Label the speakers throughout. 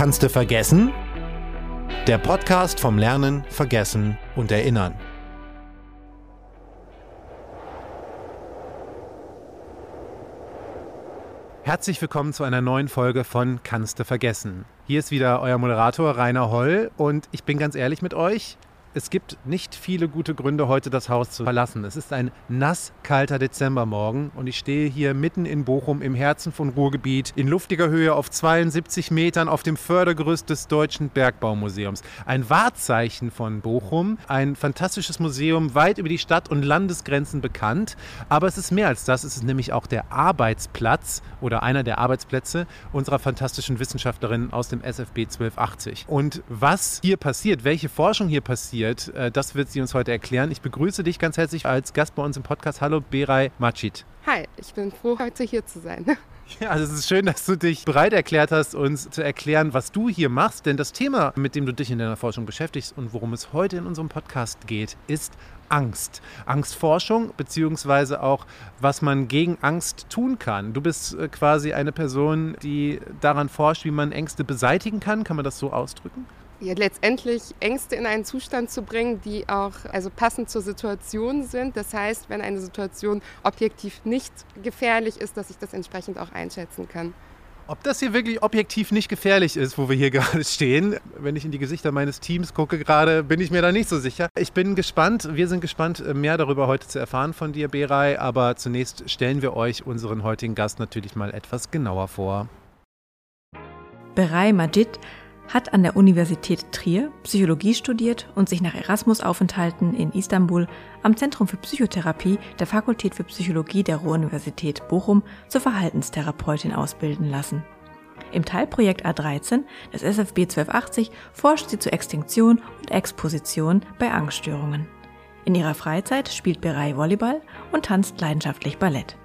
Speaker 1: Kannst du vergessen? Der Podcast vom Lernen, Vergessen und Erinnern. Herzlich willkommen zu einer neuen Folge von Kannst du vergessen. Hier ist wieder euer Moderator Rainer Holl und ich bin ganz ehrlich mit euch, es gibt nicht viele gute Gründe, heute das Haus zu verlassen. Es ist ein nasskalter Dezembermorgen und ich stehe hier mitten in Bochum im Herzen von Ruhrgebiet in luftiger Höhe auf 72 Metern auf dem Fördergerüst des Deutschen Bergbaumuseums. Ein Wahrzeichen von Bochum, ein fantastisches Museum, weit über die Stadt- und Landesgrenzen bekannt. Aber es ist mehr als das. Es ist nämlich auch der Arbeitsplatz oder einer der Arbeitsplätze unserer fantastischen Wissenschaftlerin aus dem SFB 1280. Und was hier passiert, welche Forschung hier passiert, passiert. Äh, das wird sie uns heute erklären. Ich begrüße dich ganz herzlich als Gast bei uns im Podcast. Hallo, Beray Machid.
Speaker 2: Hi, ich bin froh, heute hier zu sein.
Speaker 1: Ja, also es ist schön, dass du dich bereit erklärt hast, uns zu erklären, was du hier machst. Denn das Thema, mit dem du dich in deiner Forschung beschäftigst und worum es heute in unserem Podcast geht, ist Angst. Angstforschung, beziehungsweise auch, was man gegen Angst tun kann. Du bist äh, quasi eine Person, die daran forscht, wie man Ängste beseitigen kann. Kann man das so ausdrücken?
Speaker 2: Ja, letztendlich Ängste in einen Zustand zu bringen, die auch also passend zur Situation sind. Das heißt, wenn eine Situation objektiv nicht gefährlich ist, dass ich das entsprechend auch einschätzen kann.
Speaker 1: Ob das hier wirklich objektiv nicht gefährlich ist, wo wir hier gerade stehen, wenn ich in die Gesichter meines Teams gucke gerade, bin ich mir da nicht so sicher. Ich bin gespannt, wir sind gespannt, mehr darüber heute zu erfahren von dir, Beray. Aber zunächst stellen wir euch unseren heutigen Gast natürlich mal etwas genauer vor.
Speaker 3: Beray Majid hat an der Universität Trier Psychologie studiert und sich nach Erasmus-Aufenthalten in Istanbul am Zentrum für Psychotherapie der Fakultät für Psychologie der Ruhr-Universität Bochum zur Verhaltenstherapeutin ausbilden lassen. Im Teilprojekt A13 des SFB 1280 forscht sie zur Extinktion und Exposition bei Angststörungen. In ihrer Freizeit spielt Berei Volleyball und tanzt leidenschaftlich Ballett.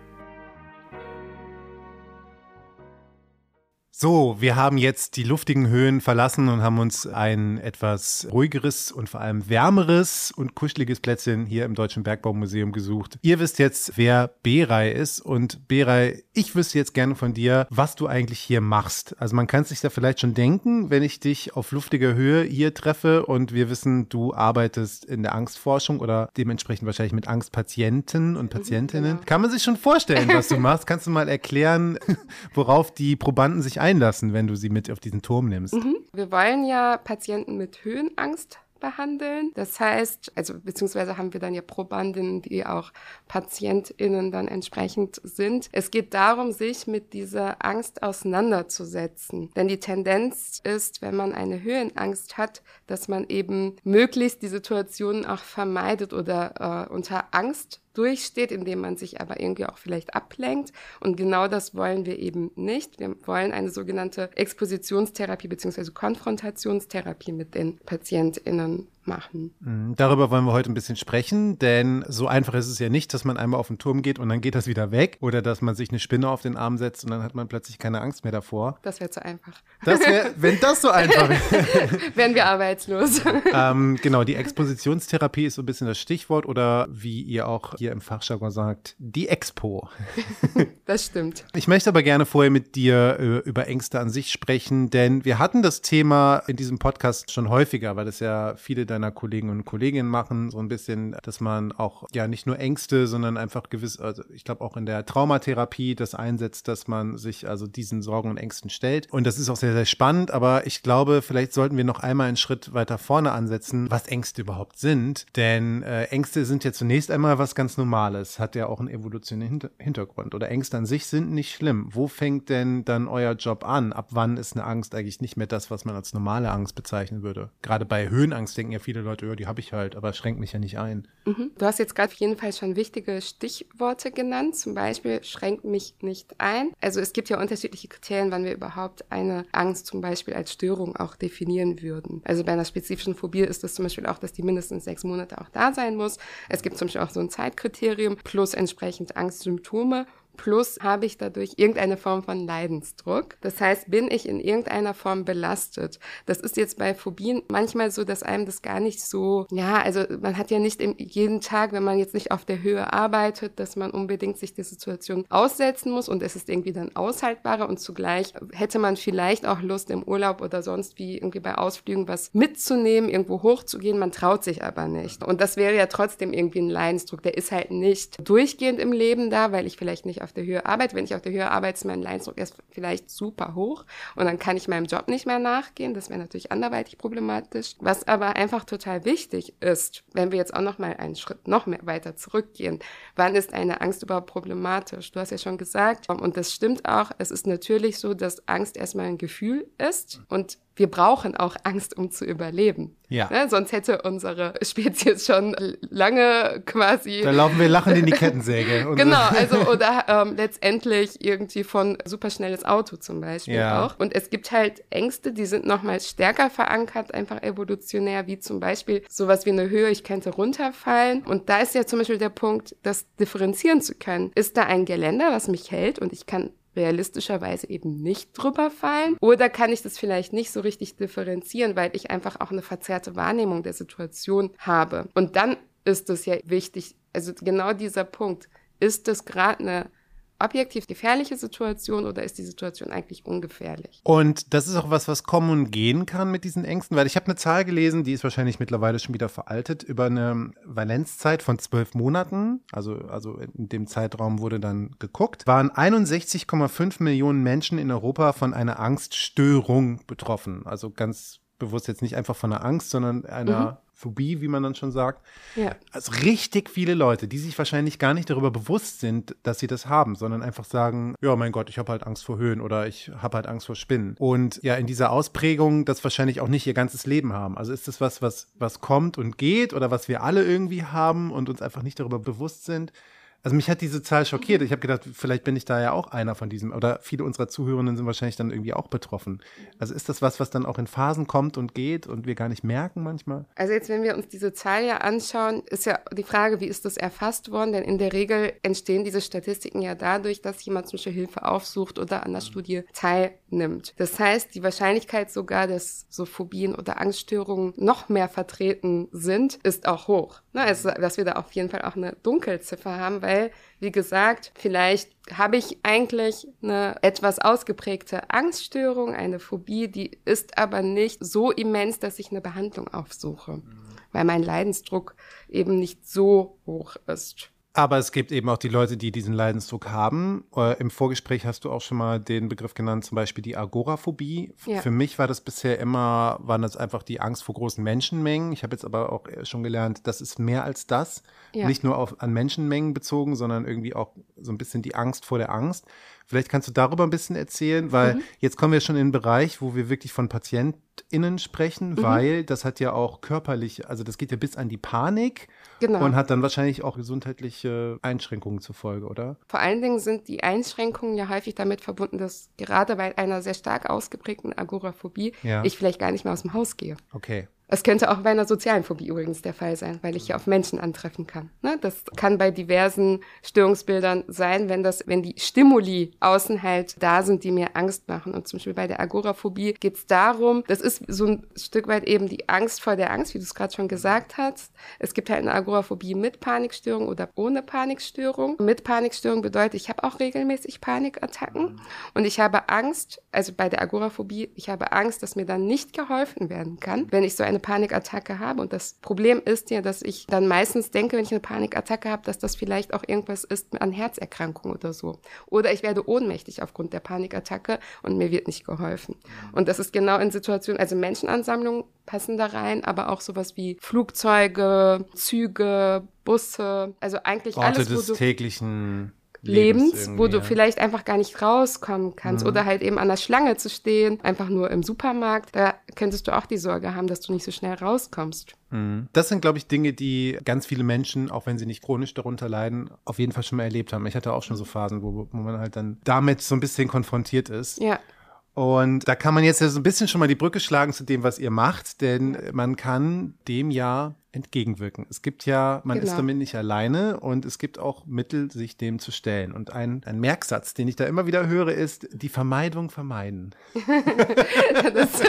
Speaker 1: So, wir haben jetzt die luftigen Höhen verlassen und haben uns ein etwas ruhigeres und vor allem wärmeres und kuscheliges Plätzchen hier im Deutschen Bergbaumuseum gesucht. Ihr wisst jetzt, wer Beray ist und Beray, ich wüsste jetzt gerne von dir, was du eigentlich hier machst. Also man kann sich da vielleicht schon denken, wenn ich dich auf luftiger Höhe hier treffe und wir wissen, du arbeitest in der Angstforschung oder dementsprechend wahrscheinlich mit Angstpatienten und Patientinnen. Genau. Kann man sich schon vorstellen, was du machst? Kannst du mal erklären, worauf die Probanden sich einlassen, wenn du sie mit auf diesen Turm nimmst?
Speaker 2: Mhm. Wir wollen ja Patienten mit Höhenangst behandeln. Das heißt, also beziehungsweise haben wir dann ja Probandinnen, die auch PatientInnen dann entsprechend sind. Es geht darum, sich mit dieser Angst auseinanderzusetzen. Denn die Tendenz ist, wenn man eine Höhenangst hat, dass man eben möglichst die Situationen auch vermeidet oder äh, unter Angst durchsteht, indem man sich aber irgendwie auch vielleicht ablenkt. Und genau das wollen wir eben nicht. Wir wollen eine sogenannte Expositionstherapie bzw. Konfrontationstherapie mit den PatientInnen machen.
Speaker 1: Mhm, darüber wollen wir heute ein bisschen sprechen, denn so einfach ist es ja nicht, dass man einmal auf den Turm geht und dann geht das wieder weg oder dass man sich eine Spinne auf den Arm setzt und dann hat man plötzlich keine Angst mehr davor.
Speaker 2: Das wäre zu einfach.
Speaker 1: Das wär, wenn das so einfach wäre.
Speaker 2: Wären wir arbeitslos.
Speaker 1: ähm, genau, die Expositionstherapie ist so ein bisschen das Stichwort oder wie ihr auch hier im Fachjargon sagt, die Expo.
Speaker 2: das stimmt.
Speaker 1: Ich möchte aber gerne vorher mit dir äh, über Ängste an sich sprechen, denn wir hatten das Thema in diesem Podcast schon häufiger, weil es ja viele deiner Kollegen und Kolleginnen machen, so ein bisschen, dass man auch ja nicht nur Ängste, sondern einfach gewiss, also ich glaube auch in der Traumatherapie das einsetzt, dass man sich also diesen Sorgen und Ängsten stellt. Und das ist auch sehr, sehr spannend, aber ich glaube, vielleicht sollten wir noch einmal einen Schritt weiter vorne ansetzen, was Ängste überhaupt sind. Denn äh, Ängste sind ja zunächst einmal was ganz Normales, hat ja auch einen evolutionären Hintergrund. Oder Ängste an sich sind nicht schlimm. Wo fängt denn dann euer Job an? Ab wann ist eine Angst eigentlich nicht mehr das, was man als normale Angst bezeichnen würde? Gerade bei Höhenangst denken ja viele Leute, ja, die habe ich halt, aber es schränkt mich ja nicht ein.
Speaker 2: Mhm. Du hast jetzt gerade auf jeden Fall schon wichtige Stichworte genannt, zum Beispiel schränkt mich nicht ein. Also es gibt ja unterschiedliche Kriterien, wann wir überhaupt eine Angst zum Beispiel als Störung auch definieren würden. Also bei einer spezifischen Phobie ist das zum Beispiel auch, dass die mindestens sechs Monate auch da sein muss. Es gibt zum Beispiel auch so ein Zeitkriterium plus entsprechend Angstsymptome plus habe ich dadurch irgendeine Form von Leidensdruck. Das heißt, bin ich in irgendeiner Form belastet. Das ist jetzt bei Phobien manchmal so, dass einem das gar nicht so, ja, also man hat ja nicht jeden Tag, wenn man jetzt nicht auf der Höhe arbeitet, dass man unbedingt sich die Situation aussetzen muss und es ist irgendwie dann aushaltbarer und zugleich hätte man vielleicht auch Lust im Urlaub oder sonst wie irgendwie bei Ausflügen was mitzunehmen, irgendwo hochzugehen, man traut sich aber nicht. Und das wäre ja trotzdem irgendwie ein Leidensdruck. Der ist halt nicht durchgehend im Leben da, weil ich vielleicht nicht auf der Höhe arbeite. Wenn ich auf der Höhe arbeite, ist mein Leidensdruck erst vielleicht super hoch und dann kann ich meinem Job nicht mehr nachgehen. Das wäre natürlich anderweitig problematisch. Was aber einfach total wichtig ist, wenn wir jetzt auch noch mal einen Schritt noch mehr weiter zurückgehen, wann ist eine Angst überhaupt problematisch? Du hast ja schon gesagt, und das stimmt auch, es ist natürlich so, dass Angst erstmal ein Gefühl ist und wir brauchen auch Angst, um zu überleben. Ja. Ne? Sonst hätte unsere Spezies schon lange quasi.
Speaker 1: Da laufen wir lachend in die Kettensäge.
Speaker 2: genau, also oder ähm, letztendlich irgendwie von superschnelles Auto zum Beispiel ja. auch. Und es gibt halt Ängste, die sind nochmal stärker verankert, einfach evolutionär, wie zum Beispiel sowas wie eine Höhe, ich könnte runterfallen. Und da ist ja zum Beispiel der Punkt, das differenzieren zu können. Ist da ein Geländer, was mich hält und ich kann realistischerweise eben nicht drüber fallen? Oder kann ich das vielleicht nicht so richtig differenzieren, weil ich einfach auch eine verzerrte Wahrnehmung der Situation habe? Und dann ist es ja wichtig, also genau dieser Punkt, ist das gerade eine objektiv gefährliche Situation oder ist die Situation eigentlich ungefährlich?
Speaker 1: Und das ist auch was, was kommen und gehen kann mit diesen Ängsten, weil ich habe eine Zahl gelesen, die ist wahrscheinlich mittlerweile schon wieder veraltet, über eine Valenzzeit von zwölf Monaten, also, also in dem Zeitraum wurde dann geguckt, waren 61,5 Millionen Menschen in Europa von einer Angststörung betroffen. Also ganz bewusst jetzt nicht einfach von einer Angst, sondern einer mhm. Phobie, wie man dann schon sagt. Ja. Also richtig viele Leute, die sich wahrscheinlich gar nicht darüber bewusst sind, dass sie das haben, sondern einfach sagen, ja, mein Gott, ich habe halt Angst vor Höhen oder ich habe halt Angst vor Spinnen. Und ja, in dieser Ausprägung das wahrscheinlich auch nicht ihr ganzes Leben haben. Also ist das was, was, was kommt und geht oder was wir alle irgendwie haben und uns einfach nicht darüber bewusst sind? Also mich hat diese Zahl schockiert. Ich habe gedacht, vielleicht bin ich da ja auch einer von diesem. Oder viele unserer Zuhörenden sind wahrscheinlich dann irgendwie auch betroffen. Also ist das was, was dann auch in Phasen kommt und geht und wir gar nicht merken manchmal?
Speaker 2: Also jetzt, wenn wir uns diese Zahl ja anschauen, ist ja die Frage, wie ist das erfasst worden? Denn in der Regel entstehen diese Statistiken ja dadurch, dass jemand zum Beispiel Hilfe aufsucht oder an der Studie teilnimmt. Das heißt, die Wahrscheinlichkeit sogar, dass so Phobien oder Angststörungen noch mehr vertreten sind, ist auch hoch. Ne? Also, dass wir da auf jeden Fall auch eine Dunkelziffer haben, weil wie gesagt, vielleicht habe ich eigentlich eine etwas ausgeprägte Angststörung, eine Phobie, die ist aber nicht so immens, dass ich eine Behandlung aufsuche, mhm. weil mein Leidensdruck eben nicht so hoch ist.
Speaker 1: Aber es gibt eben auch die Leute, die diesen Leidensdruck haben. Äh, Im Vorgespräch hast du auch schon mal den Begriff genannt, zum Beispiel die Agoraphobie. Ja. Für mich war das bisher immer, waren das einfach die Angst vor großen Menschenmengen. Ich habe jetzt aber auch schon gelernt, das ist mehr als das. Ja. Nicht nur auf, an Menschenmengen bezogen, sondern irgendwie auch so ein bisschen die Angst vor der Angst. Vielleicht kannst du darüber ein bisschen erzählen, weil mhm. jetzt kommen wir schon in den Bereich, wo wir wirklich von PatientInnen sprechen, mhm. weil das hat ja auch körperlich, also das geht ja bis an die Panik genau. und hat dann wahrscheinlich auch gesundheitliche Einschränkungen zur Folge, oder?
Speaker 2: Vor allen Dingen sind die Einschränkungen ja häufig damit verbunden, dass gerade bei einer sehr stark ausgeprägten Agoraphobie ja. ich vielleicht gar nicht mehr aus dem Haus gehe.
Speaker 1: Okay.
Speaker 2: Es könnte auch bei einer sozialen Phobie übrigens der Fall sein, weil ich hier auf Menschen antreffen kann. Ne? Das kann bei diversen Störungsbildern sein, wenn das, wenn die Stimuli außen halt da sind, die mir Angst machen. Und zum Beispiel bei der Agoraphobie geht es darum, das ist so ein Stück weit eben die Angst vor der Angst, wie du es gerade schon gesagt hast. Es gibt halt eine Agoraphobie mit Panikstörung oder ohne Panikstörung. Mit Panikstörung bedeutet, ich habe auch regelmäßig Panikattacken und ich habe Angst, also bei der Agoraphobie, ich habe Angst, dass mir dann nicht geholfen werden kann, wenn ich so eine eine Panikattacke habe. Und das Problem ist ja, dass ich dann meistens denke, wenn ich eine Panikattacke habe, dass das vielleicht auch irgendwas ist an Herzerkrankung oder so. Oder ich werde ohnmächtig aufgrund der Panikattacke und mir wird nicht geholfen. Und das ist genau in Situationen, also Menschenansammlungen passen da rein, aber auch sowas wie Flugzeuge, Züge, Busse, also eigentlich
Speaker 1: Orte
Speaker 2: alles,
Speaker 1: wo des täglichen
Speaker 2: Lebens, wo du ja. vielleicht einfach gar nicht rauskommen kannst mhm. oder halt eben an der Schlange zu stehen, einfach nur im Supermarkt, da könntest du auch die Sorge haben, dass du nicht so schnell rauskommst.
Speaker 1: Mhm. Das sind, glaube ich, Dinge, die ganz viele Menschen, auch wenn sie nicht chronisch darunter leiden, auf jeden Fall schon mal erlebt haben. Ich hatte auch schon so Phasen, wo, wo man halt dann damit so ein bisschen konfrontiert ist.
Speaker 2: Ja.
Speaker 1: Und da kann man jetzt ja so ein bisschen schon mal die Brücke schlagen zu dem, was ihr macht, denn man kann dem ja entgegenwirken. Es gibt ja, man
Speaker 2: Genau.
Speaker 1: ist damit nicht alleine und es gibt auch Mittel, sich dem zu stellen. Und ein, ein Merksatz, den ich da immer wieder höre, ist die Vermeidung vermeiden.
Speaker 2: Das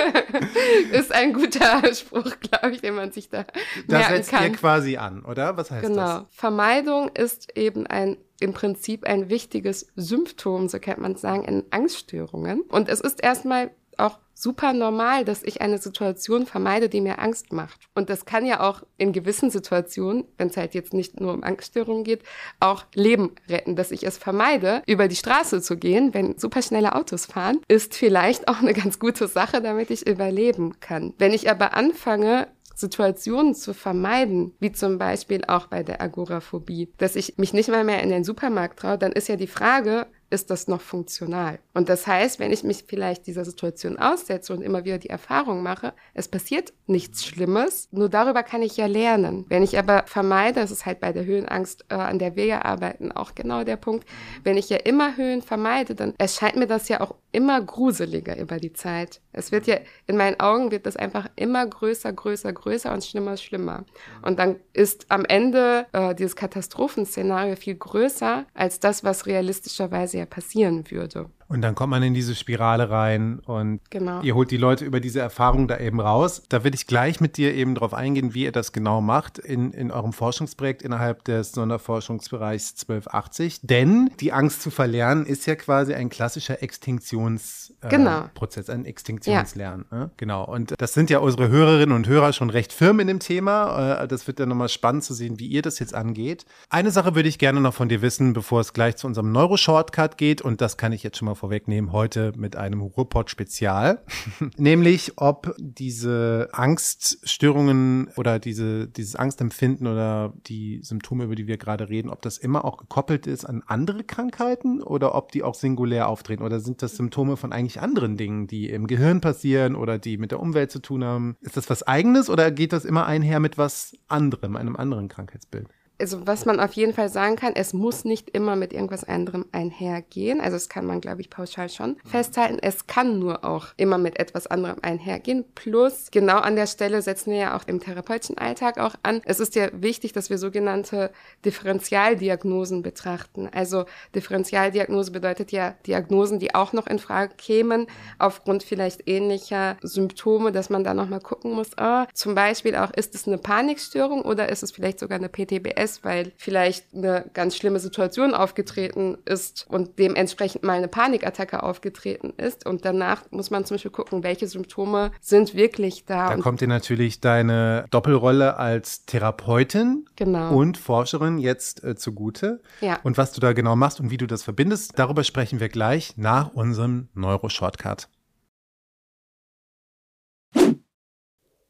Speaker 2: ist ein guter Spruch, glaube ich, den man sich da
Speaker 1: Da setzt ihr
Speaker 2: kann.
Speaker 1: quasi an, oder? Was heißt
Speaker 2: Genau.
Speaker 1: das?
Speaker 2: Vermeidung ist eben ein im Prinzip ein wichtiges Symptom, so könnte man sagen, in Angststörungen. Und es ist erstmal auch super normal, dass ich eine Situation vermeide, die mir Angst macht. Und das kann ja auch in gewissen Situationen, wenn es halt jetzt nicht nur um Angststörungen geht, auch Leben retten, dass ich es vermeide, über die Straße zu gehen, wenn superschnelle Autos fahren, ist vielleicht auch eine ganz gute Sache, damit ich überleben kann. Wenn ich aber anfange, Situationen zu vermeiden, wie zum Beispiel auch bei der Agoraphobie, dass ich mich nicht mal mehr in den Supermarkt traue, dann ist ja die Frage, ist das noch funktional? Und das heißt, wenn ich mich vielleicht dieser Situation aussetze und immer wieder die Erfahrung mache, es passiert nichts Schlimmes, nur darüber kann ich ja lernen. Wenn ich aber vermeide, das ist halt bei der Höhenangst, äh, an der wir ja arbeiten, auch genau der Punkt, wenn ich ja immer Höhen vermeide, dann erscheint mir das ja auch immer gruseliger über die Zeit. Es wird ja, in meinen Augen wird das einfach immer größer, größer, größer und schlimmer, schlimmer. Und dann ist am Ende äh, dieses Katastrophenszenario viel größer als das, was realistischerweise ja passieren würde.
Speaker 1: Und dann kommt man in diese Spirale rein und
Speaker 2: Genau.
Speaker 1: ihr holt die Leute über diese Erfahrung da eben raus. Da will ich gleich mit dir eben drauf eingehen, wie ihr das genau macht in, in eurem Forschungsprojekt innerhalb des Sonderforschungsbereichs 1280. Denn die Angst zu verlernen ist ja quasi ein klassischer Extinktionsprozess, äh,
Speaker 2: Genau.
Speaker 1: Prozess, ein Extinktionslernen. Ne? Genau. Und das sind ja unsere Hörerinnen und Hörer schon recht firm in dem Thema. Äh, das wird dann nochmal spannend zu sehen, wie ihr das jetzt angeht. Eine Sache würde ich gerne noch von dir wissen, bevor es gleich zu unserem Neuro-Shortcut geht. Und das kann ich jetzt schon mal vorwegnehmen, heute mit einem Ruhrpott-Spezial. Nämlich, ob diese Angststörungen oder diese, dieses Angstempfinden oder die Symptome, über die wir gerade reden, ob das immer auch gekoppelt ist an andere Krankheiten oder ob die auch singulär auftreten oder sind das Symptome von eigentlich anderen Dingen, die im Gehirn passieren oder die mit der Umwelt zu tun haben? Ist das was eigenes oder geht das immer einher mit was anderem, einem anderen Krankheitsbild?
Speaker 2: Also was man auf jeden Fall sagen kann, es muss nicht immer mit irgendwas anderem einhergehen. Also das kann man, glaube ich, pauschal schon festhalten. Es kann nur auch immer mit etwas anderem einhergehen. Plus, genau an der Stelle setzen wir ja auch im therapeutischen Alltag auch an. Es ist ja wichtig, dass wir sogenannte Differentialdiagnosen betrachten. Also Differentialdiagnose bedeutet ja Diagnosen, die auch noch in Frage kämen, aufgrund vielleicht ähnlicher Symptome, dass man da nochmal gucken muss, ah, zum Beispiel auch, ist es eine Panikstörung oder ist es vielleicht sogar eine PTBS, weil vielleicht eine ganz schlimme Situation aufgetreten ist und dementsprechend mal eine Panikattacke aufgetreten ist. Und danach muss man zum Beispiel gucken, welche Symptome sind wirklich da.
Speaker 1: Da kommt dir natürlich deine Doppelrolle als Therapeutin
Speaker 2: Genau.
Speaker 1: und Forscherin jetzt äh, zugute.
Speaker 2: Ja.
Speaker 1: Und was du da genau machst und wie du das verbindest, darüber sprechen wir gleich nach unserem Neuro-Shortcut.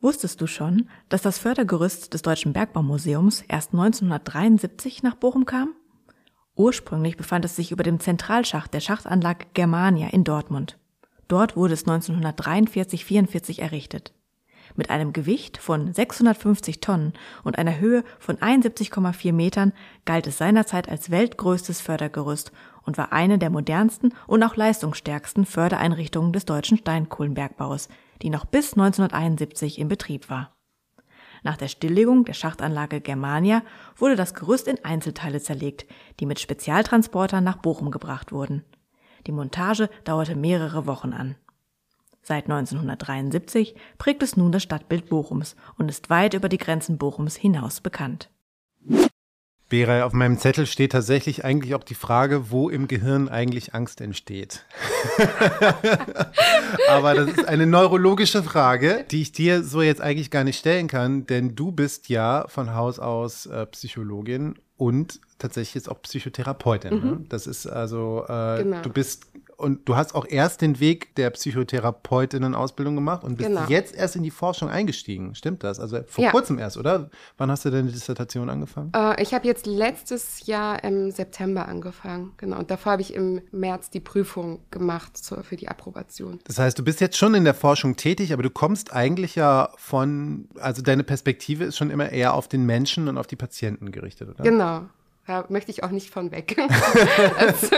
Speaker 3: Wusstest du schon, dass das Fördergerüst des Deutschen Bergbaumuseums erst 1973 nach Bochum kam? Ursprünglich befand es sich über dem Zentralschacht der Schachtanlage Germania in Dortmund. Dort wurde es 1943-44 errichtet. Mit einem Gewicht von 650 Tonnen und einer Höhe von 71,4 Metern galt es seinerzeit als weltgrößtes Fördergerüst und war eine der modernsten und auch leistungsstärksten Fördereinrichtungen des deutschen Steinkohlenbergbaus, die noch bis 1971 in Betrieb war. Nach der Stilllegung der Schachtanlage Germania wurde das Gerüst in Einzelteile zerlegt, die mit Spezialtransportern nach Bochum gebracht wurden. Die Montage dauerte mehrere Wochen an. Seit 1973 prägt es nun das Stadtbild Bochums und ist weit über die Grenzen Bochums hinaus bekannt.
Speaker 1: Bera, auf meinem Zettel steht tatsächlich eigentlich auch die Frage, wo im Gehirn eigentlich Angst entsteht. Aber das ist eine neurologische Frage, die ich dir so jetzt eigentlich gar nicht stellen kann, denn du bist ja von Haus aus äh, Psychologin und tatsächlich jetzt auch Psychotherapeutin. Ne? Das ist also, äh,
Speaker 2: Genau.
Speaker 1: du bist und du hast auch erst den Weg der Psychotherapeutinnen-Ausbildung gemacht und bist
Speaker 2: Genau.
Speaker 1: jetzt erst in die Forschung eingestiegen. Stimmt das? Also vor
Speaker 2: Ja.
Speaker 1: kurzem erst, oder? Wann hast du deine Dissertation angefangen?
Speaker 2: Äh, ich habe jetzt letztes Jahr im September angefangen, genau. Und davor habe ich im März die Prüfung gemacht zur, für die Approbation.
Speaker 1: Das heißt, du bist jetzt schon in der Forschung tätig, aber du kommst eigentlich ja von, also deine Perspektive ist schon immer eher auf den Menschen und auf die Patienten gerichtet, oder?
Speaker 2: Genau, da möchte ich auch nicht von weg. das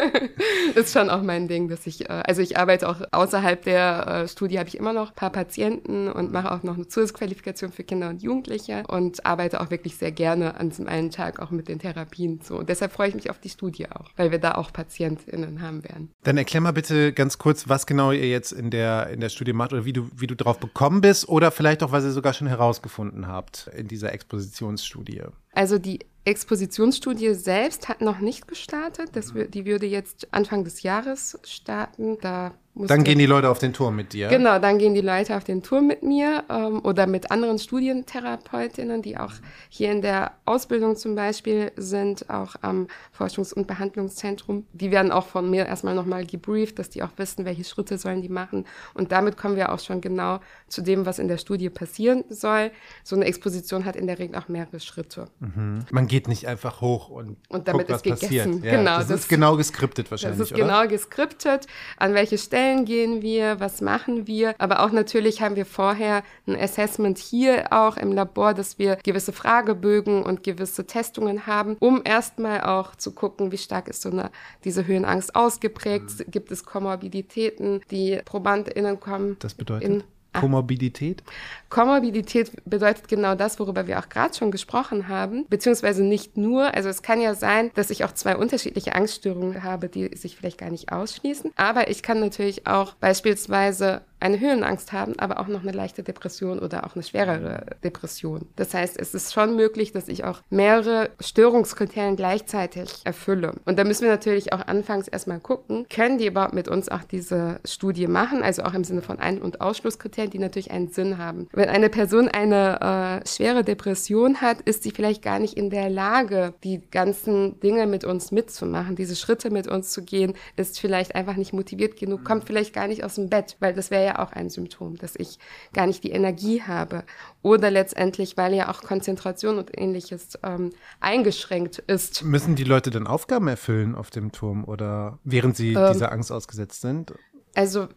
Speaker 2: ist schon auch mein Ding, dass ich, äh, also ich arbeite auch außerhalb der äh, Studie, habe ich immer noch ein paar Patienten und mache auch noch eine Zusatzqualifikation für Kinder und Jugendliche und arbeite auch wirklich sehr gerne an diesem einen Tag auch mit den Therapien so. Und deshalb freue ich mich auf die Studie auch, weil wir da auch PatientInnen haben werden.
Speaker 1: Dann erklär mal bitte ganz kurz, was genau ihr jetzt in der, in der Studie macht oder wie du, wie du drauf bekommen bist oder vielleicht auch, was ihr sogar schon herausgefunden habt in dieser Expositionsstudie.
Speaker 2: Also die Expositionsstudie selbst hat noch nicht gestartet. Das, die würde jetzt Anfang des Jahres starten. Da
Speaker 1: dann gehen die Leute auf den Turm mit dir.
Speaker 2: Genau, dann gehen die Leute auf den Turm mit mir ähm, oder mit anderen Studientherapeutinnen, die auch hier in der Ausbildung zum Beispiel sind, auch am Forschungs- und Behandlungszentrum. Die werden auch von mir erstmal nochmal gebrieft, dass die auch wissen, welche Schritte sollen die machen. Und damit kommen wir auch schon genau zu dem, was in der Studie passieren soll. So eine Exposition hat in der Regel auch mehrere Schritte.
Speaker 1: Mhm. Man geht nicht einfach hoch und,
Speaker 2: und damit
Speaker 1: guckt,
Speaker 2: ist gegessen.
Speaker 1: Ja, genau, das, das, ist genau geskriptet wahrscheinlich.
Speaker 2: Das ist
Speaker 1: oder?
Speaker 2: genau geskriptet. An welche Stellen Stellen gehen wir, was machen wir. Aber auch natürlich haben wir vorher ein Assessment hier auch im Labor, dass wir gewisse Fragebögen und gewisse Testungen haben, um erstmal auch zu gucken, wie stark ist so eine, diese Höhenangst ausgeprägt. Mhm. Gibt es Komorbiditäten, die ProbandInnen kommen
Speaker 1: das bedeutet? Komorbidität?
Speaker 2: Komorbidität bedeutet genau das, worüber wir auch gerade schon gesprochen haben, beziehungsweise nicht nur. Also es kann ja sein, dass ich auch zwei unterschiedliche Angststörungen habe, die sich vielleicht gar nicht ausschließen. Aber ich kann natürlich auch beispielsweise eine Höhenangst haben, aber auch noch eine leichte Depression oder auch eine schwerere Depression. Das heißt, es ist schon möglich, dass ich auch mehrere Störungskriterien gleichzeitig erfülle. Und da müssen wir natürlich auch anfangs erstmal gucken, können die überhaupt mit uns auch diese Studie machen, also auch im Sinne von Ein- und Ausschlusskriterien, die natürlich einen Sinn haben. Wenn eine Person eine äh, schwere Depression hat, ist sie vielleicht gar nicht in der Lage, die ganzen Dinge mit uns mitzumachen, diese Schritte mit uns zu gehen, ist vielleicht einfach nicht motiviert genug, kommt vielleicht gar nicht aus dem Bett, weil das wäre ja auch ein Symptom, dass ich gar nicht die Energie habe. Oder letztendlich, weil ja auch Konzentration und ähnliches ähm, eingeschränkt ist.
Speaker 1: Müssen die Leute dann Aufgaben erfüllen auf dem Turm oder während sie ähm, dieser Angst ausgesetzt sind?
Speaker 2: Also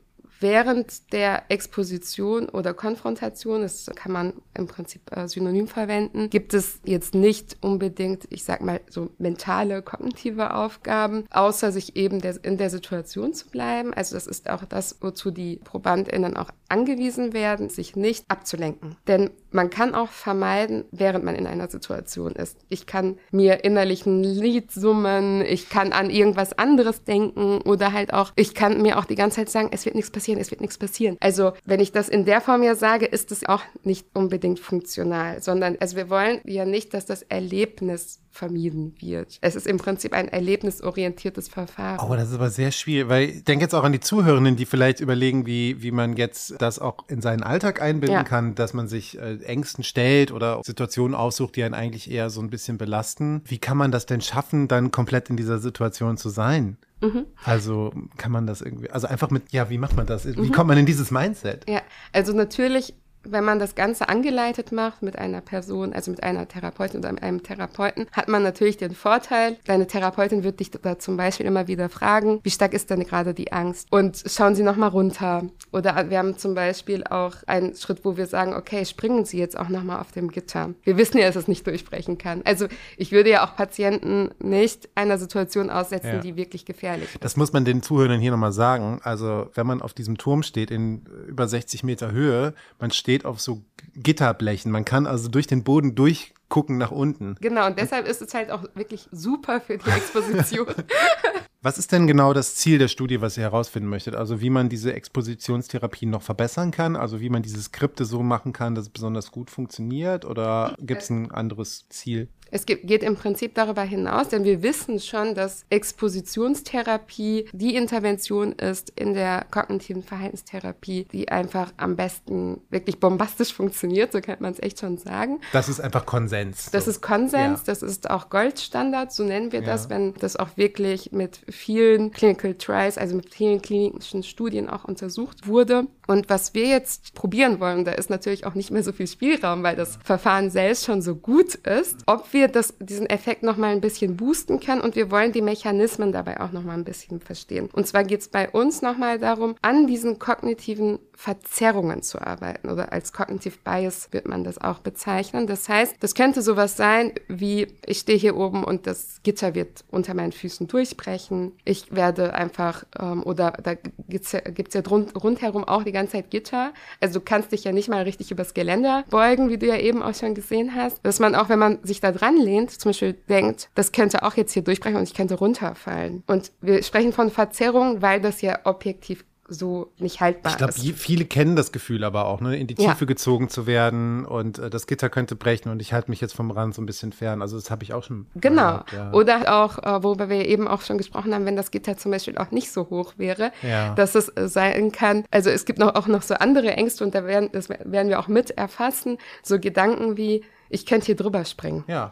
Speaker 2: während der Exposition oder Konfrontation, das kann man im Prinzip äh, synonym verwenden, gibt es jetzt nicht unbedingt, ich sag mal, so mentale, kognitive Aufgaben, außer sich eben der, in der Situation zu bleiben. Also das ist auch das, wozu die ProbandInnen auch angewiesen werden, sich nicht abzulenken. Denn man kann auch vermeiden, während man in einer Situation ist. Ich kann mir innerlich ein Lied summen, ich kann an irgendwas anderes denken oder halt auch, ich kann mir auch die ganze Zeit sagen, es wird nichts passieren, es wird nichts passieren. Also, wenn ich das in der Form ja sage, ist es auch nicht unbedingt funktional, sondern also wir wollen ja nicht, dass das Erlebnis vermieden wird. Es ist im Prinzip ein erlebnisorientiertes Verfahren.
Speaker 1: Oh, das ist aber sehr schwierig, weil ich denke jetzt auch an die Zuhörenden, die vielleicht überlegen, wie, wie man jetzt das auch in seinen Alltag einbinden ja. kann, dass man sich äh, Ängsten stellt oder Situationen aussucht, die einen eigentlich eher so ein bisschen belasten. Wie kann man das denn schaffen, dann komplett in dieser Situation zu sein? Mhm. Also kann man das irgendwie, also einfach mit, ja, wie macht man das? Wie mhm. kommt man in dieses Mindset?
Speaker 2: Ja, also natürlich wenn man das Ganze angeleitet macht mit einer Person, also mit einer Therapeutin oder einem Therapeuten, hat man natürlich den Vorteil, deine Therapeutin wird dich da zum Beispiel immer wieder fragen, wie stark ist denn gerade die Angst? Und schauen Sie nochmal runter. Oder wir haben zum Beispiel auch einen Schritt, wo wir sagen, okay, springen Sie jetzt auch nochmal auf dem Gitter. Wir wissen ja, dass es nicht durchbrechen kann. Also ich würde ja auch Patienten nicht einer Situation aussetzen, ja. die wirklich gefährlich ist.
Speaker 1: Das muss man den Zuhörern hier nochmal sagen. Also wenn man auf diesem Turm steht in über 60 Meter Höhe, man steht steht auf so Gitterblechen. Man kann also durch den Boden durchgucken nach unten.
Speaker 2: Genau, und deshalb ist es halt auch wirklich super für die Exposition.
Speaker 1: Was ist denn genau das Ziel der Studie, was ihr herausfinden möchtet? Also wie man diese Expositionstherapie noch verbessern kann? Also wie man diese Skripte so machen kann, dass es besonders gut funktioniert? Oder gibt es ein anderes Ziel?
Speaker 2: Es geht, im Prinzip darüber hinaus, denn wir wissen schon, dass Expositionstherapie die Intervention ist in der kognitiven Verhaltenstherapie, die einfach am besten wirklich bombastisch funktioniert, so kann man es echt schon sagen.
Speaker 1: Das ist einfach Konsens.
Speaker 2: Das so. ist Konsens, ja. das ist auch Goldstandard, so nennen wir das, ja. wenn das auch wirklich mit vielen Clinical Trials, also mit vielen klinischen Studien auch untersucht wurde. Und was wir jetzt probieren wollen, da ist natürlich auch nicht mehr so viel Spielraum, weil das Verfahren selbst schon so gut ist, ob wir das, diesen Effekt noch mal ein bisschen boosten können und wir wollen die Mechanismen dabei auch noch mal ein bisschen verstehen. Und zwar geht es bei uns noch mal darum, an diesen kognitiven Verzerrungen zu arbeiten oder als Cognitive Bias wird man das auch bezeichnen. Das heißt, das könnte sowas sein wie, ich stehe hier oben und das Gitter wird unter meinen Füßen durchbrechen. Ich werde einfach, ähm, oder da gibt's ja, ja rund, rundherum auch die ganze Zeit Gitter. Also du kannst dich ja nicht mal richtig übers Geländer beugen, wie du ja eben auch schon gesehen hast. Dass man auch, wenn man sich da dran lehnt, zum Beispiel denkt, das könnte auch jetzt hier durchbrechen und ich könnte runterfallen. Und wir sprechen von Verzerrung, weil das ja objektiv so nicht haltbar
Speaker 1: ich glaub, ist. Viele kennen das Gefühl aber auch, ne? in die Tiefe ja. gezogen zu werden und äh, das Gitter könnte brechen und ich halte mich jetzt vom Rand so ein bisschen fern. Also das habe ich auch schon.
Speaker 2: Genau. Gehabt, ja. Oder auch, äh, worüber wir eben auch schon gesprochen haben, wenn das Gitter zum Beispiel auch nicht so hoch wäre, ja. dass es äh, sein kann. Also es gibt noch, auch noch so andere Ängste und da werden, das werden wir auch mit erfassen. So Gedanken wie, ich könnte hier drüber springen.
Speaker 1: Ja.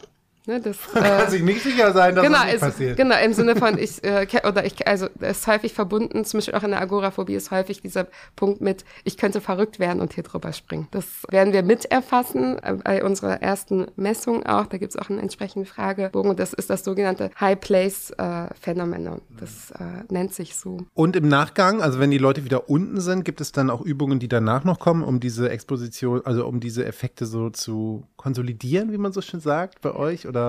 Speaker 2: Ne, das,
Speaker 1: Man kann äh, sich nicht sicher sein, dass
Speaker 2: genau,
Speaker 1: das
Speaker 2: ist,
Speaker 1: passiert.
Speaker 2: Genau, im Sinne von, ich, äh, oder ich, also es ist häufig verbunden, zum Beispiel auch in der Agoraphobie ist häufig dieser Punkt mit, ich könnte verrückt werden und hier drüber springen. Das werden wir mit erfassen äh, bei unserer ersten Messung auch. Da gibt es auch einen entsprechenden Fragebogen und das ist das sogenannte High Place äh, Phänomen. Das äh, nennt sich so.
Speaker 1: Und im Nachgang, also wenn die Leute wieder unten sind, gibt es dann auch Übungen, die danach noch kommen, um diese Exposition, also um diese Effekte so zu konsolidieren, wie man so schön sagt, bei euch? Oder?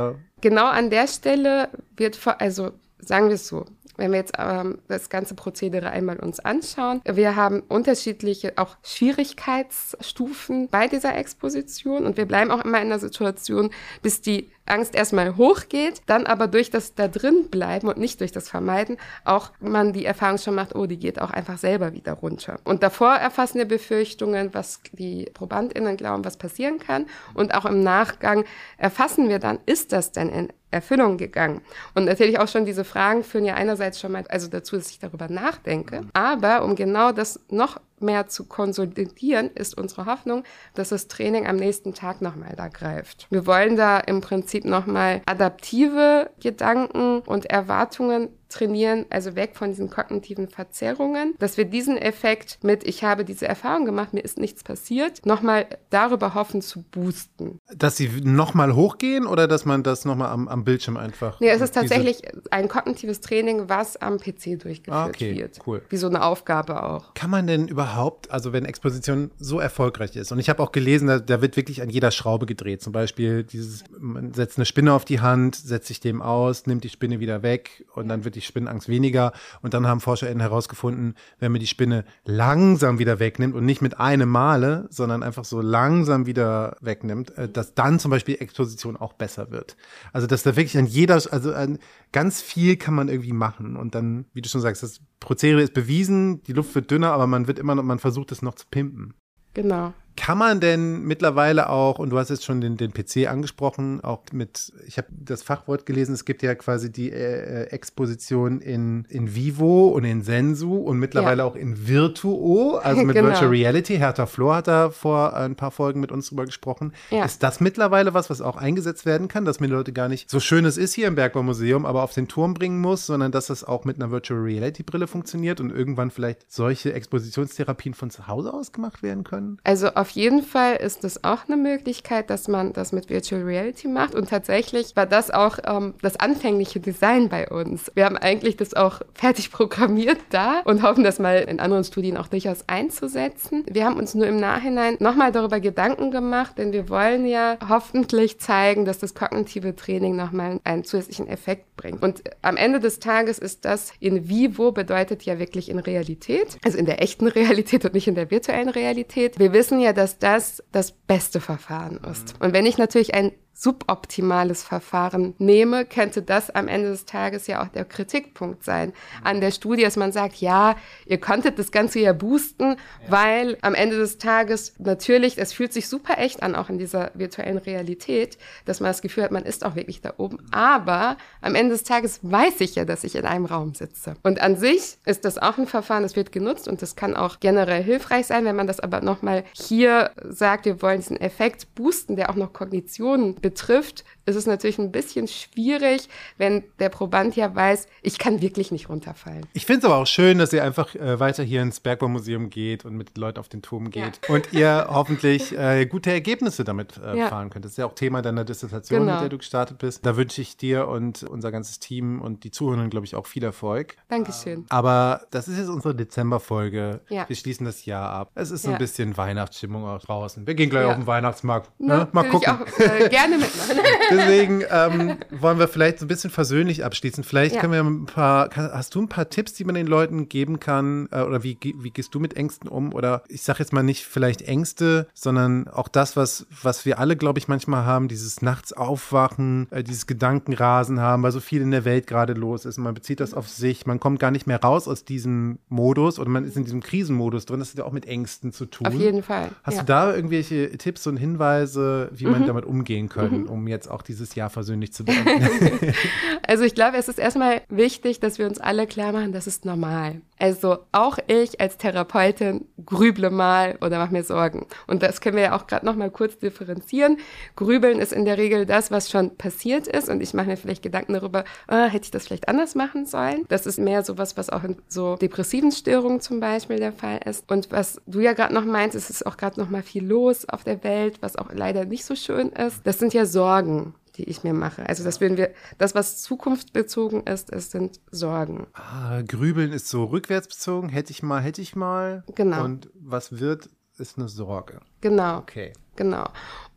Speaker 2: Genau an der Stelle wird, also sagen wir es so, wenn wir jetzt ähm, das ganze Prozedere einmal uns anschauen, wir haben unterschiedliche auch Schwierigkeitsstufen bei dieser Exposition und wir bleiben auch immer in der Situation, bis die Angst erstmal hochgeht, dann aber durch das da drin bleiben und nicht durch das Vermeiden auch man die Erfahrung schon macht, oh, die geht auch einfach selber wieder runter. Und davor erfassen wir Befürchtungen, was die ProbandInnen glauben, was passieren kann. Und auch im Nachgang erfassen wir dann, ist das denn in Erfüllung gegangen? Und natürlich auch schon diese Fragen führen ja einerseits schon mal also dazu, dass ich darüber nachdenke. Aber um genau das noch mehr zu konsolidieren, ist unsere Hoffnung, dass das Training am nächsten Tag nochmal da greift. Wir wollen da im Prinzip nochmal adaptive Gedanken und Erwartungen trainieren, also weg von diesen kognitiven Verzerrungen, dass wir diesen Effekt mit, ich habe diese Erfahrung gemacht, mir ist nichts passiert, nochmal darüber hoffen zu boosten.
Speaker 1: Dass sie nochmal hochgehen oder dass man das nochmal am, am Bildschirm einfach.
Speaker 2: Nee, es ist tatsächlich ein kognitives Training, was am PC durchgeführt ah, okay, wird. Cool. Wie so eine Aufgabe auch.
Speaker 1: Kann man denn überhaupt, also wenn Exposition so erfolgreich ist, und ich habe auch gelesen, da, da, wird wirklich an jeder Schraube gedreht. Zum Beispiel dieses, man setzt eine Spinne auf die Hand, setzt sich dem aus, nimmt die Spinne wieder weg und dann wird die Spinnenangst weniger. Und dann haben ForscherInnen herausgefunden, wenn man die Spinne langsam wieder wegnimmt und nicht mit einem Male, sondern einfach so langsam wieder wegnimmt, äh, dass dann zum Beispiel Exposition auch besser wird. Also dass da wirklich an jeder, also an ganz viel kann man irgendwie machen. Und dann, wie du schon sagst, das Prozedere ist bewiesen, die Luft wird dünner, aber man wird immer noch, man versucht es noch zu pimpen.
Speaker 2: Genau.
Speaker 1: Kann man denn mittlerweile auch, und du hast jetzt schon den, den PC angesprochen, auch mit, ich habe das Fachwort gelesen, es gibt ja quasi die äh, Exposition in, in Vivo und in Sensu und mittlerweile ja. auch in Virtuo, also mit genau. Virtual Reality. Hertha Flor hat da vor ein paar Folgen mit uns drüber gesprochen. Ja. Ist das mittlerweile was, was auch eingesetzt werden kann, dass mir Leute gar nicht, so schön es ist hier im Bergbaumuseum, aber auf den Turm bringen muss, sondern dass das auch mit einer Virtual Reality Brille funktioniert und irgendwann vielleicht solche Expositionstherapien von zu Hause aus gemacht werden können?
Speaker 2: Also auf jeden Fall ist es auch eine Möglichkeit, dass man das mit Virtual Reality macht. Und tatsächlich war das auch ähm, das anfängliche Design bei uns. Wir haben eigentlich das auch fertig programmiert da und hoffen, das mal in anderen Studien auch durchaus einzusetzen. Wir haben uns nur im Nachhinein nochmal darüber Gedanken gemacht, denn wir wollen ja hoffentlich zeigen, dass das kognitive Training nochmal einen zusätzlichen Effekt bringt. Und am Ende des Tages ist das in vivo bedeutet ja wirklich in Realität, also in der echten Realität und nicht in der virtuellen Realität. Wir wissen ja, dass das das beste Verfahren ist. Und wenn ich natürlich ein suboptimales Verfahren nehme, könnte das am Ende des Tages ja auch der Kritikpunkt sein an der Studie, dass man sagt, ja, ihr konntet das Ganze ja boosten, ja. weil am Ende des Tages natürlich, es fühlt sich super echt an, auch in dieser virtuellen Realität, dass man das Gefühl hat, man ist auch wirklich da oben. Aber am Ende des Tages weiß ich ja, dass ich in einem Raum sitze. Und an sich ist das auch ein Verfahren, das wird genutzt und das kann auch generell hilfreich sein, wenn man das aber nochmal hier sagt, wir wollen diesen Effekt boosten, der auch noch Kognitionen betrifft, ist es natürlich ein bisschen schwierig, wenn der Proband ja weiß, ich kann wirklich nicht runterfallen.
Speaker 1: Ich finde es aber auch schön, dass ihr einfach äh, weiter hier ins Bergbaumuseum geht und mit Leuten auf den Turm geht ja. und ihr hoffentlich äh, gute Ergebnisse damit äh, ja. fahren könnt. Das ist ja auch Thema deiner Dissertation, genau. mit der du gestartet bist. Da wünsche ich dir und unser ganzes Team und die Zuhörenden, glaube ich, auch viel Erfolg.
Speaker 2: Dankeschön.
Speaker 1: Aber das ist jetzt unsere Dezemberfolge. Ja. Wir schließen das Jahr ab. Es ist so ein bisschen Weihnachtsstimmung auch draußen. Wir gehen gleich auf den Weihnachtsmarkt. Ne? Mal gucken.
Speaker 2: Ich auch äh, gerne mitmachen.
Speaker 1: Deswegen ähm, wollen wir vielleicht so ein bisschen versöhnlich abschließen. Vielleicht können wir ein paar, hast du ein paar Tipps, die man den Leuten geben kann? Äh, oder wie, wie gehst du mit Ängsten um? Oder ich sage jetzt mal nicht vielleicht Ängste, sondern auch das, was, was wir alle, glaube ich, manchmal haben, dieses nachts aufwachen, äh, dieses Gedankenrasen haben, weil so viel in der Welt gerade los ist. Man bezieht das auf sich, man kommt gar nicht mehr raus aus diesem Modus oder man ist in diesem Krisenmodus drin. Das hat ja auch mit Ängsten zu tun.
Speaker 2: Auf jeden Fall.
Speaker 1: Hast ja. du da irgendwelche Tipps und Hinweise, wie man mhm. damit umgehen kann, mhm. um jetzt auch dieses Jahr versöhnlich zu beenden?
Speaker 2: also ich glaube, es ist erstmal wichtig, dass wir uns alle klar machen, das ist normal. Also auch ich als Therapeutin grüble mal oder mache mir Sorgen. Und das können wir ja auch gerade noch mal kurz differenzieren. Grübeln ist in der Regel das, was schon passiert ist und ich mache mir vielleicht Gedanken darüber, ah, hätte ich das vielleicht anders machen sollen. Das ist mehr so was, was auch in so depressiven Störungen zum Beispiel der Fall ist. Und was du ja gerade noch meinst, es ist auch gerade noch mal viel los auf der Welt, was auch leider nicht so schön ist. Das sind ja Sorgen die ich mir mache. Also das würden wir, das, was zukunftsbezogen ist, es sind Sorgen.
Speaker 1: Ah, Grübeln ist so rückwärtsbezogen, hätte ich mal, hätte ich mal.
Speaker 2: Genau.
Speaker 1: Und was wird, ist eine Sorge.
Speaker 2: Genau.
Speaker 1: Okay.
Speaker 2: Genau.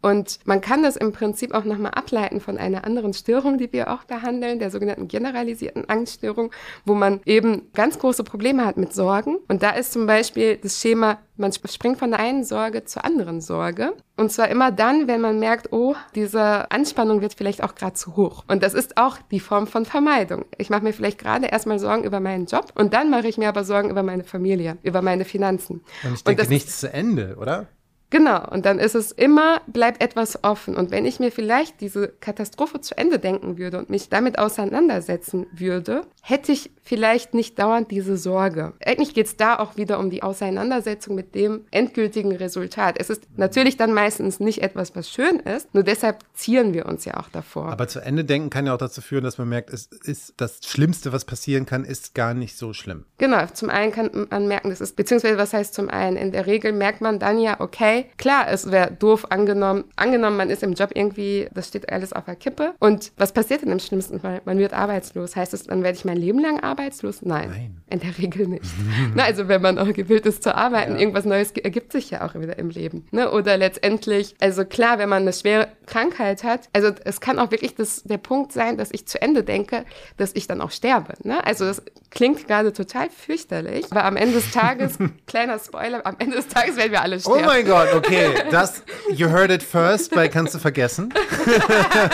Speaker 2: Und man kann das im Prinzip auch nochmal ableiten von einer anderen Störung, die wir auch behandeln, der sogenannten generalisierten Angststörung, wo man eben ganz große Probleme hat mit Sorgen. Und da ist zum Beispiel das Schema, man springt von der einen Sorge zur anderen Sorge. Und zwar immer dann, wenn man merkt, oh, diese Anspannung wird vielleicht auch gerade zu hoch. Und das ist auch die Form von Vermeidung. Ich mache mir vielleicht gerade erstmal Sorgen über meinen Job und dann mache ich mir aber Sorgen über meine Familie, über meine Finanzen.
Speaker 1: Und ich denke, und nichts zu Ende, oder?
Speaker 2: Genau, und dann ist es immer, bleibt etwas offen. Und wenn ich mir vielleicht diese Katastrophe zu Ende denken würde und mich damit auseinandersetzen würde, hätte ich vielleicht nicht dauernd diese Sorge. Eigentlich geht es da auch wieder um die Auseinandersetzung mit dem endgültigen Resultat. Es ist natürlich dann meistens nicht etwas, was schön ist, nur deshalb zieren wir uns ja auch davor.
Speaker 1: Aber zu Ende denken kann ja auch dazu führen, dass man merkt, es ist das Schlimmste, was passieren kann, ist gar nicht so schlimm.
Speaker 2: Genau, zum einen kann man merken, das ist, beziehungsweise was heißt zum einen, in der Regel merkt man dann ja, okay, klar, es wäre doof angenommen, angenommen, man ist im Job irgendwie, das steht alles auf der Kippe. Und was passiert denn im schlimmsten Fall? Man wird arbeitslos. Heißt das, dann werde ich mein Leben lang arbeitslos? Nein. Nein. In der Regel nicht. Na, also wenn man auch gewillt ist zu arbeiten, ja. irgendwas Neues ergibt sich ja auch wieder im Leben. Ne? Oder letztendlich, also klar, wenn man eine schwere Krankheit hat, also es kann auch wirklich das, der Punkt sein, dass ich zu Ende denke, dass ich dann auch sterbe. Ne? Also das klingt gerade total fürchterlich, aber am Ende des Tages, kleiner Spoiler, am Ende des Tages werden wir alle sterben.
Speaker 1: Oh mein Gott, okay, das, you heard it first, weil kannst du vergessen.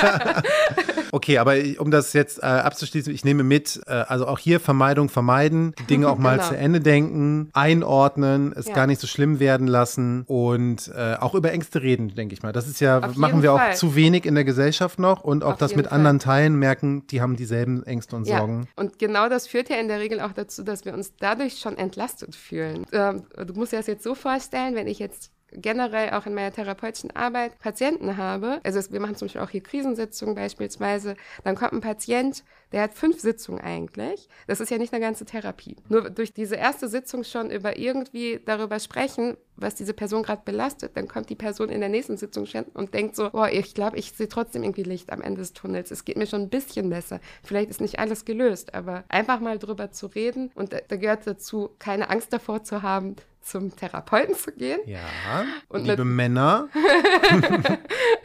Speaker 1: okay, aber um das jetzt äh, abzuschließen, ich nehme mit, äh, also auch hier Vermeidung vermeiden, die Dinge auch mal genau. zu Ende denken, einordnen, es ja. gar nicht so schlimm werden lassen und äh, auch über Ängste reden, denke ich mal. Das ist ja, Auf machen wir Fall. auch zu wenig in der Gesellschaft noch und auch Auf das mit Fall. anderen teilen, merken, die haben dieselben Ängste und ja. Sorgen.
Speaker 2: Und genau das führt ja in der Regel auch dazu, dass wir uns dadurch schon entlastet fühlen. Ähm, du musst dir das jetzt so vorstellen, wenn ich jetzt generell auch in meiner therapeutischen Arbeit Patienten habe, also wir machen zum Beispiel auch hier Krisensitzungen beispielsweise, dann kommt ein Patient, der hat fünf Sitzungen eigentlich. Das ist ja nicht eine ganze Therapie. Nur durch diese erste Sitzung schon über irgendwie darüber sprechen, was diese Person gerade belastet, dann kommt die Person in der nächsten Sitzung und denkt so, boah, ich glaube, ich sehe trotzdem irgendwie Licht am Ende des Tunnels. Es geht mir schon ein bisschen besser. Vielleicht ist nicht alles gelöst, aber einfach mal drüber zu reden und da gehört dazu, keine Angst davor zu haben, zum Therapeuten zu gehen.
Speaker 1: Ja. Und liebe Männer.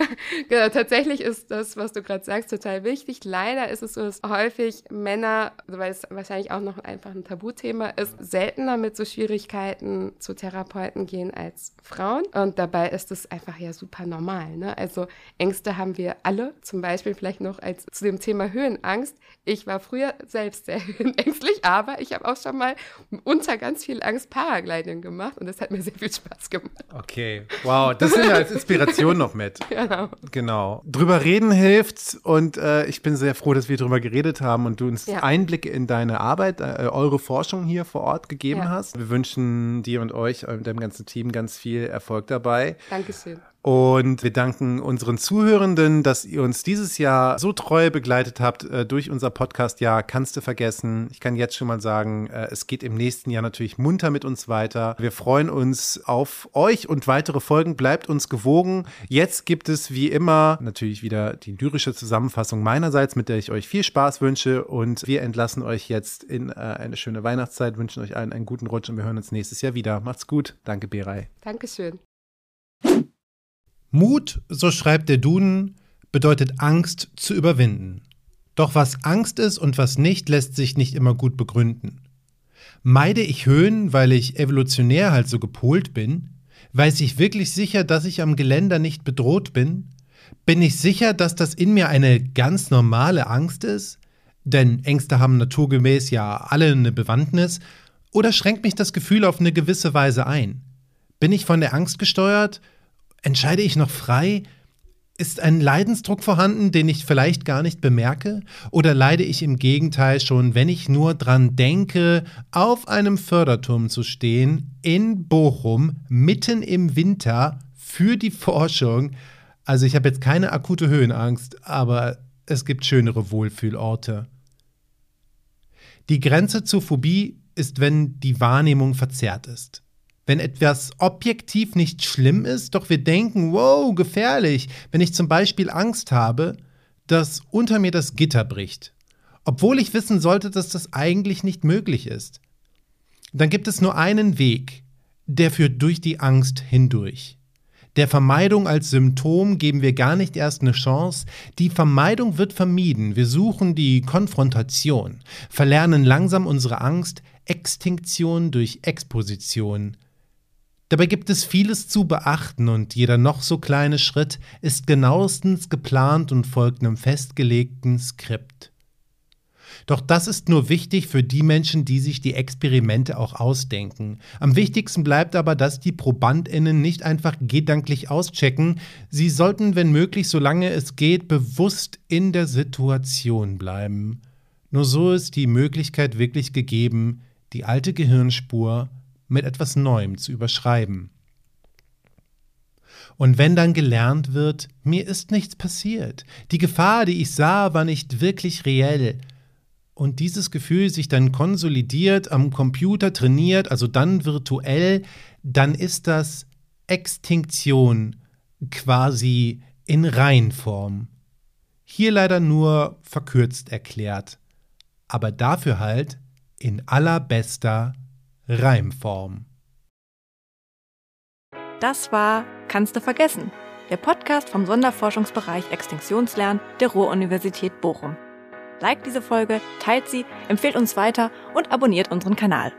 Speaker 2: genau, tatsächlich ist das, was du gerade sagst, total wichtig. Leider ist es so, dass häufig Männer, weil es wahrscheinlich auch noch einfach ein Tabuthema ist, seltener mit so Schwierigkeiten zu Therapeuten gehen als Frauen. Und dabei ist es einfach ja super normal. Ne? Also Ängste haben wir alle. Zum Beispiel vielleicht noch als zu dem Thema Höhenangst. Ich war früher selbst sehr höhenängstlich, aber ich habe auch schon mal unter ganz viel Angst Paragliding gemacht und das hat mir sehr viel Spaß gemacht.
Speaker 1: Okay, wow, das sind wir als Inspiration noch mit. Genau. Genau. Drüber reden hilft und äh, ich bin sehr froh, dass wir drüber geredet haben und du uns ja. Einblicke in deine Arbeit, äh, eure Forschung hier vor Ort gegeben ja. hast. Wir wünschen dir und euch und dem ganzen Team ganz viel Erfolg dabei.
Speaker 2: Dankeschön.
Speaker 1: Und wir danken unseren Zuhörenden, dass ihr uns dieses Jahr so treu begleitet habt äh, durch unser Podcast-Jahr. Kannst du vergessen. Ich kann jetzt schon mal sagen, äh, es geht im nächsten Jahr natürlich munter mit uns weiter. Wir freuen uns auf euch und weitere Folgen. Bleibt uns gewogen. Jetzt gibt es wie immer natürlich wieder die lyrische Zusammenfassung meinerseits, mit der ich euch viel Spaß wünsche. Und wir entlassen euch jetzt in äh, eine schöne Weihnachtszeit, wünschen euch allen einen guten Rutsch und wir hören uns nächstes Jahr wieder. Macht's gut. Danke, Berei.
Speaker 2: Dankeschön.
Speaker 1: Mut, so schreibt der Duden, bedeutet Angst zu überwinden. Doch was Angst ist und was nicht, lässt sich nicht immer gut begründen. Meide ich Höhen, weil ich evolutionär halt so gepolt bin? Weiß ich wirklich sicher, dass ich am Geländer nicht bedroht bin? Bin ich sicher, dass das in mir eine ganz normale Angst ist? Denn Ängste haben naturgemäß ja alle eine Bewandtnis. Oder schränkt mich das Gefühl auf eine gewisse Weise ein? Bin ich von der Angst gesteuert? Entscheide ich noch frei? Ist ein Leidensdruck vorhanden, den ich vielleicht gar nicht bemerke? Oder leide ich im Gegenteil schon, wenn ich nur dran denke, auf einem Förderturm zu stehen, in Bochum, mitten im Winter, für die Forschung? Also ich habe jetzt keine akute Höhenangst, aber es gibt schönere Wohlfühlorte. Die Grenze zur Phobie ist, wenn die Wahrnehmung verzerrt ist wenn etwas objektiv nicht schlimm ist, doch wir denken, wow, gefährlich, wenn ich zum Beispiel Angst habe, dass unter mir das Gitter bricht, obwohl ich wissen sollte, dass das eigentlich nicht möglich ist. Dann gibt es nur einen Weg, der führt durch die Angst hindurch. Der Vermeidung als Symptom geben wir gar nicht erst eine Chance. Die Vermeidung wird vermieden. Wir suchen die Konfrontation, verlernen langsam unsere Angst, Extinktion durch Exposition, Dabei gibt es vieles zu beachten und jeder noch so kleine Schritt ist genauestens geplant und folgt einem festgelegten Skript. Doch das ist nur wichtig für die Menschen, die sich die Experimente auch ausdenken. Am wichtigsten bleibt aber, dass die Probandinnen nicht einfach gedanklich auschecken, sie sollten, wenn möglich, solange es geht, bewusst in der Situation bleiben. Nur so ist die Möglichkeit wirklich gegeben, die alte Gehirnspur mit etwas Neuem zu überschreiben. Und wenn dann gelernt wird, mir ist nichts passiert, die Gefahr, die ich sah, war nicht wirklich reell, und dieses Gefühl sich dann konsolidiert, am Computer trainiert, also dann virtuell, dann ist das Extinktion quasi in Reinform. Hier leider nur verkürzt erklärt, aber dafür halt in allerbester Reimform.
Speaker 3: Das war Kannst du vergessen? Der Podcast vom Sonderforschungsbereich Extinktionslernen der Ruhr-Universität Bochum. Liked diese Folge, teilt sie, empfehlt uns weiter und abonniert unseren Kanal.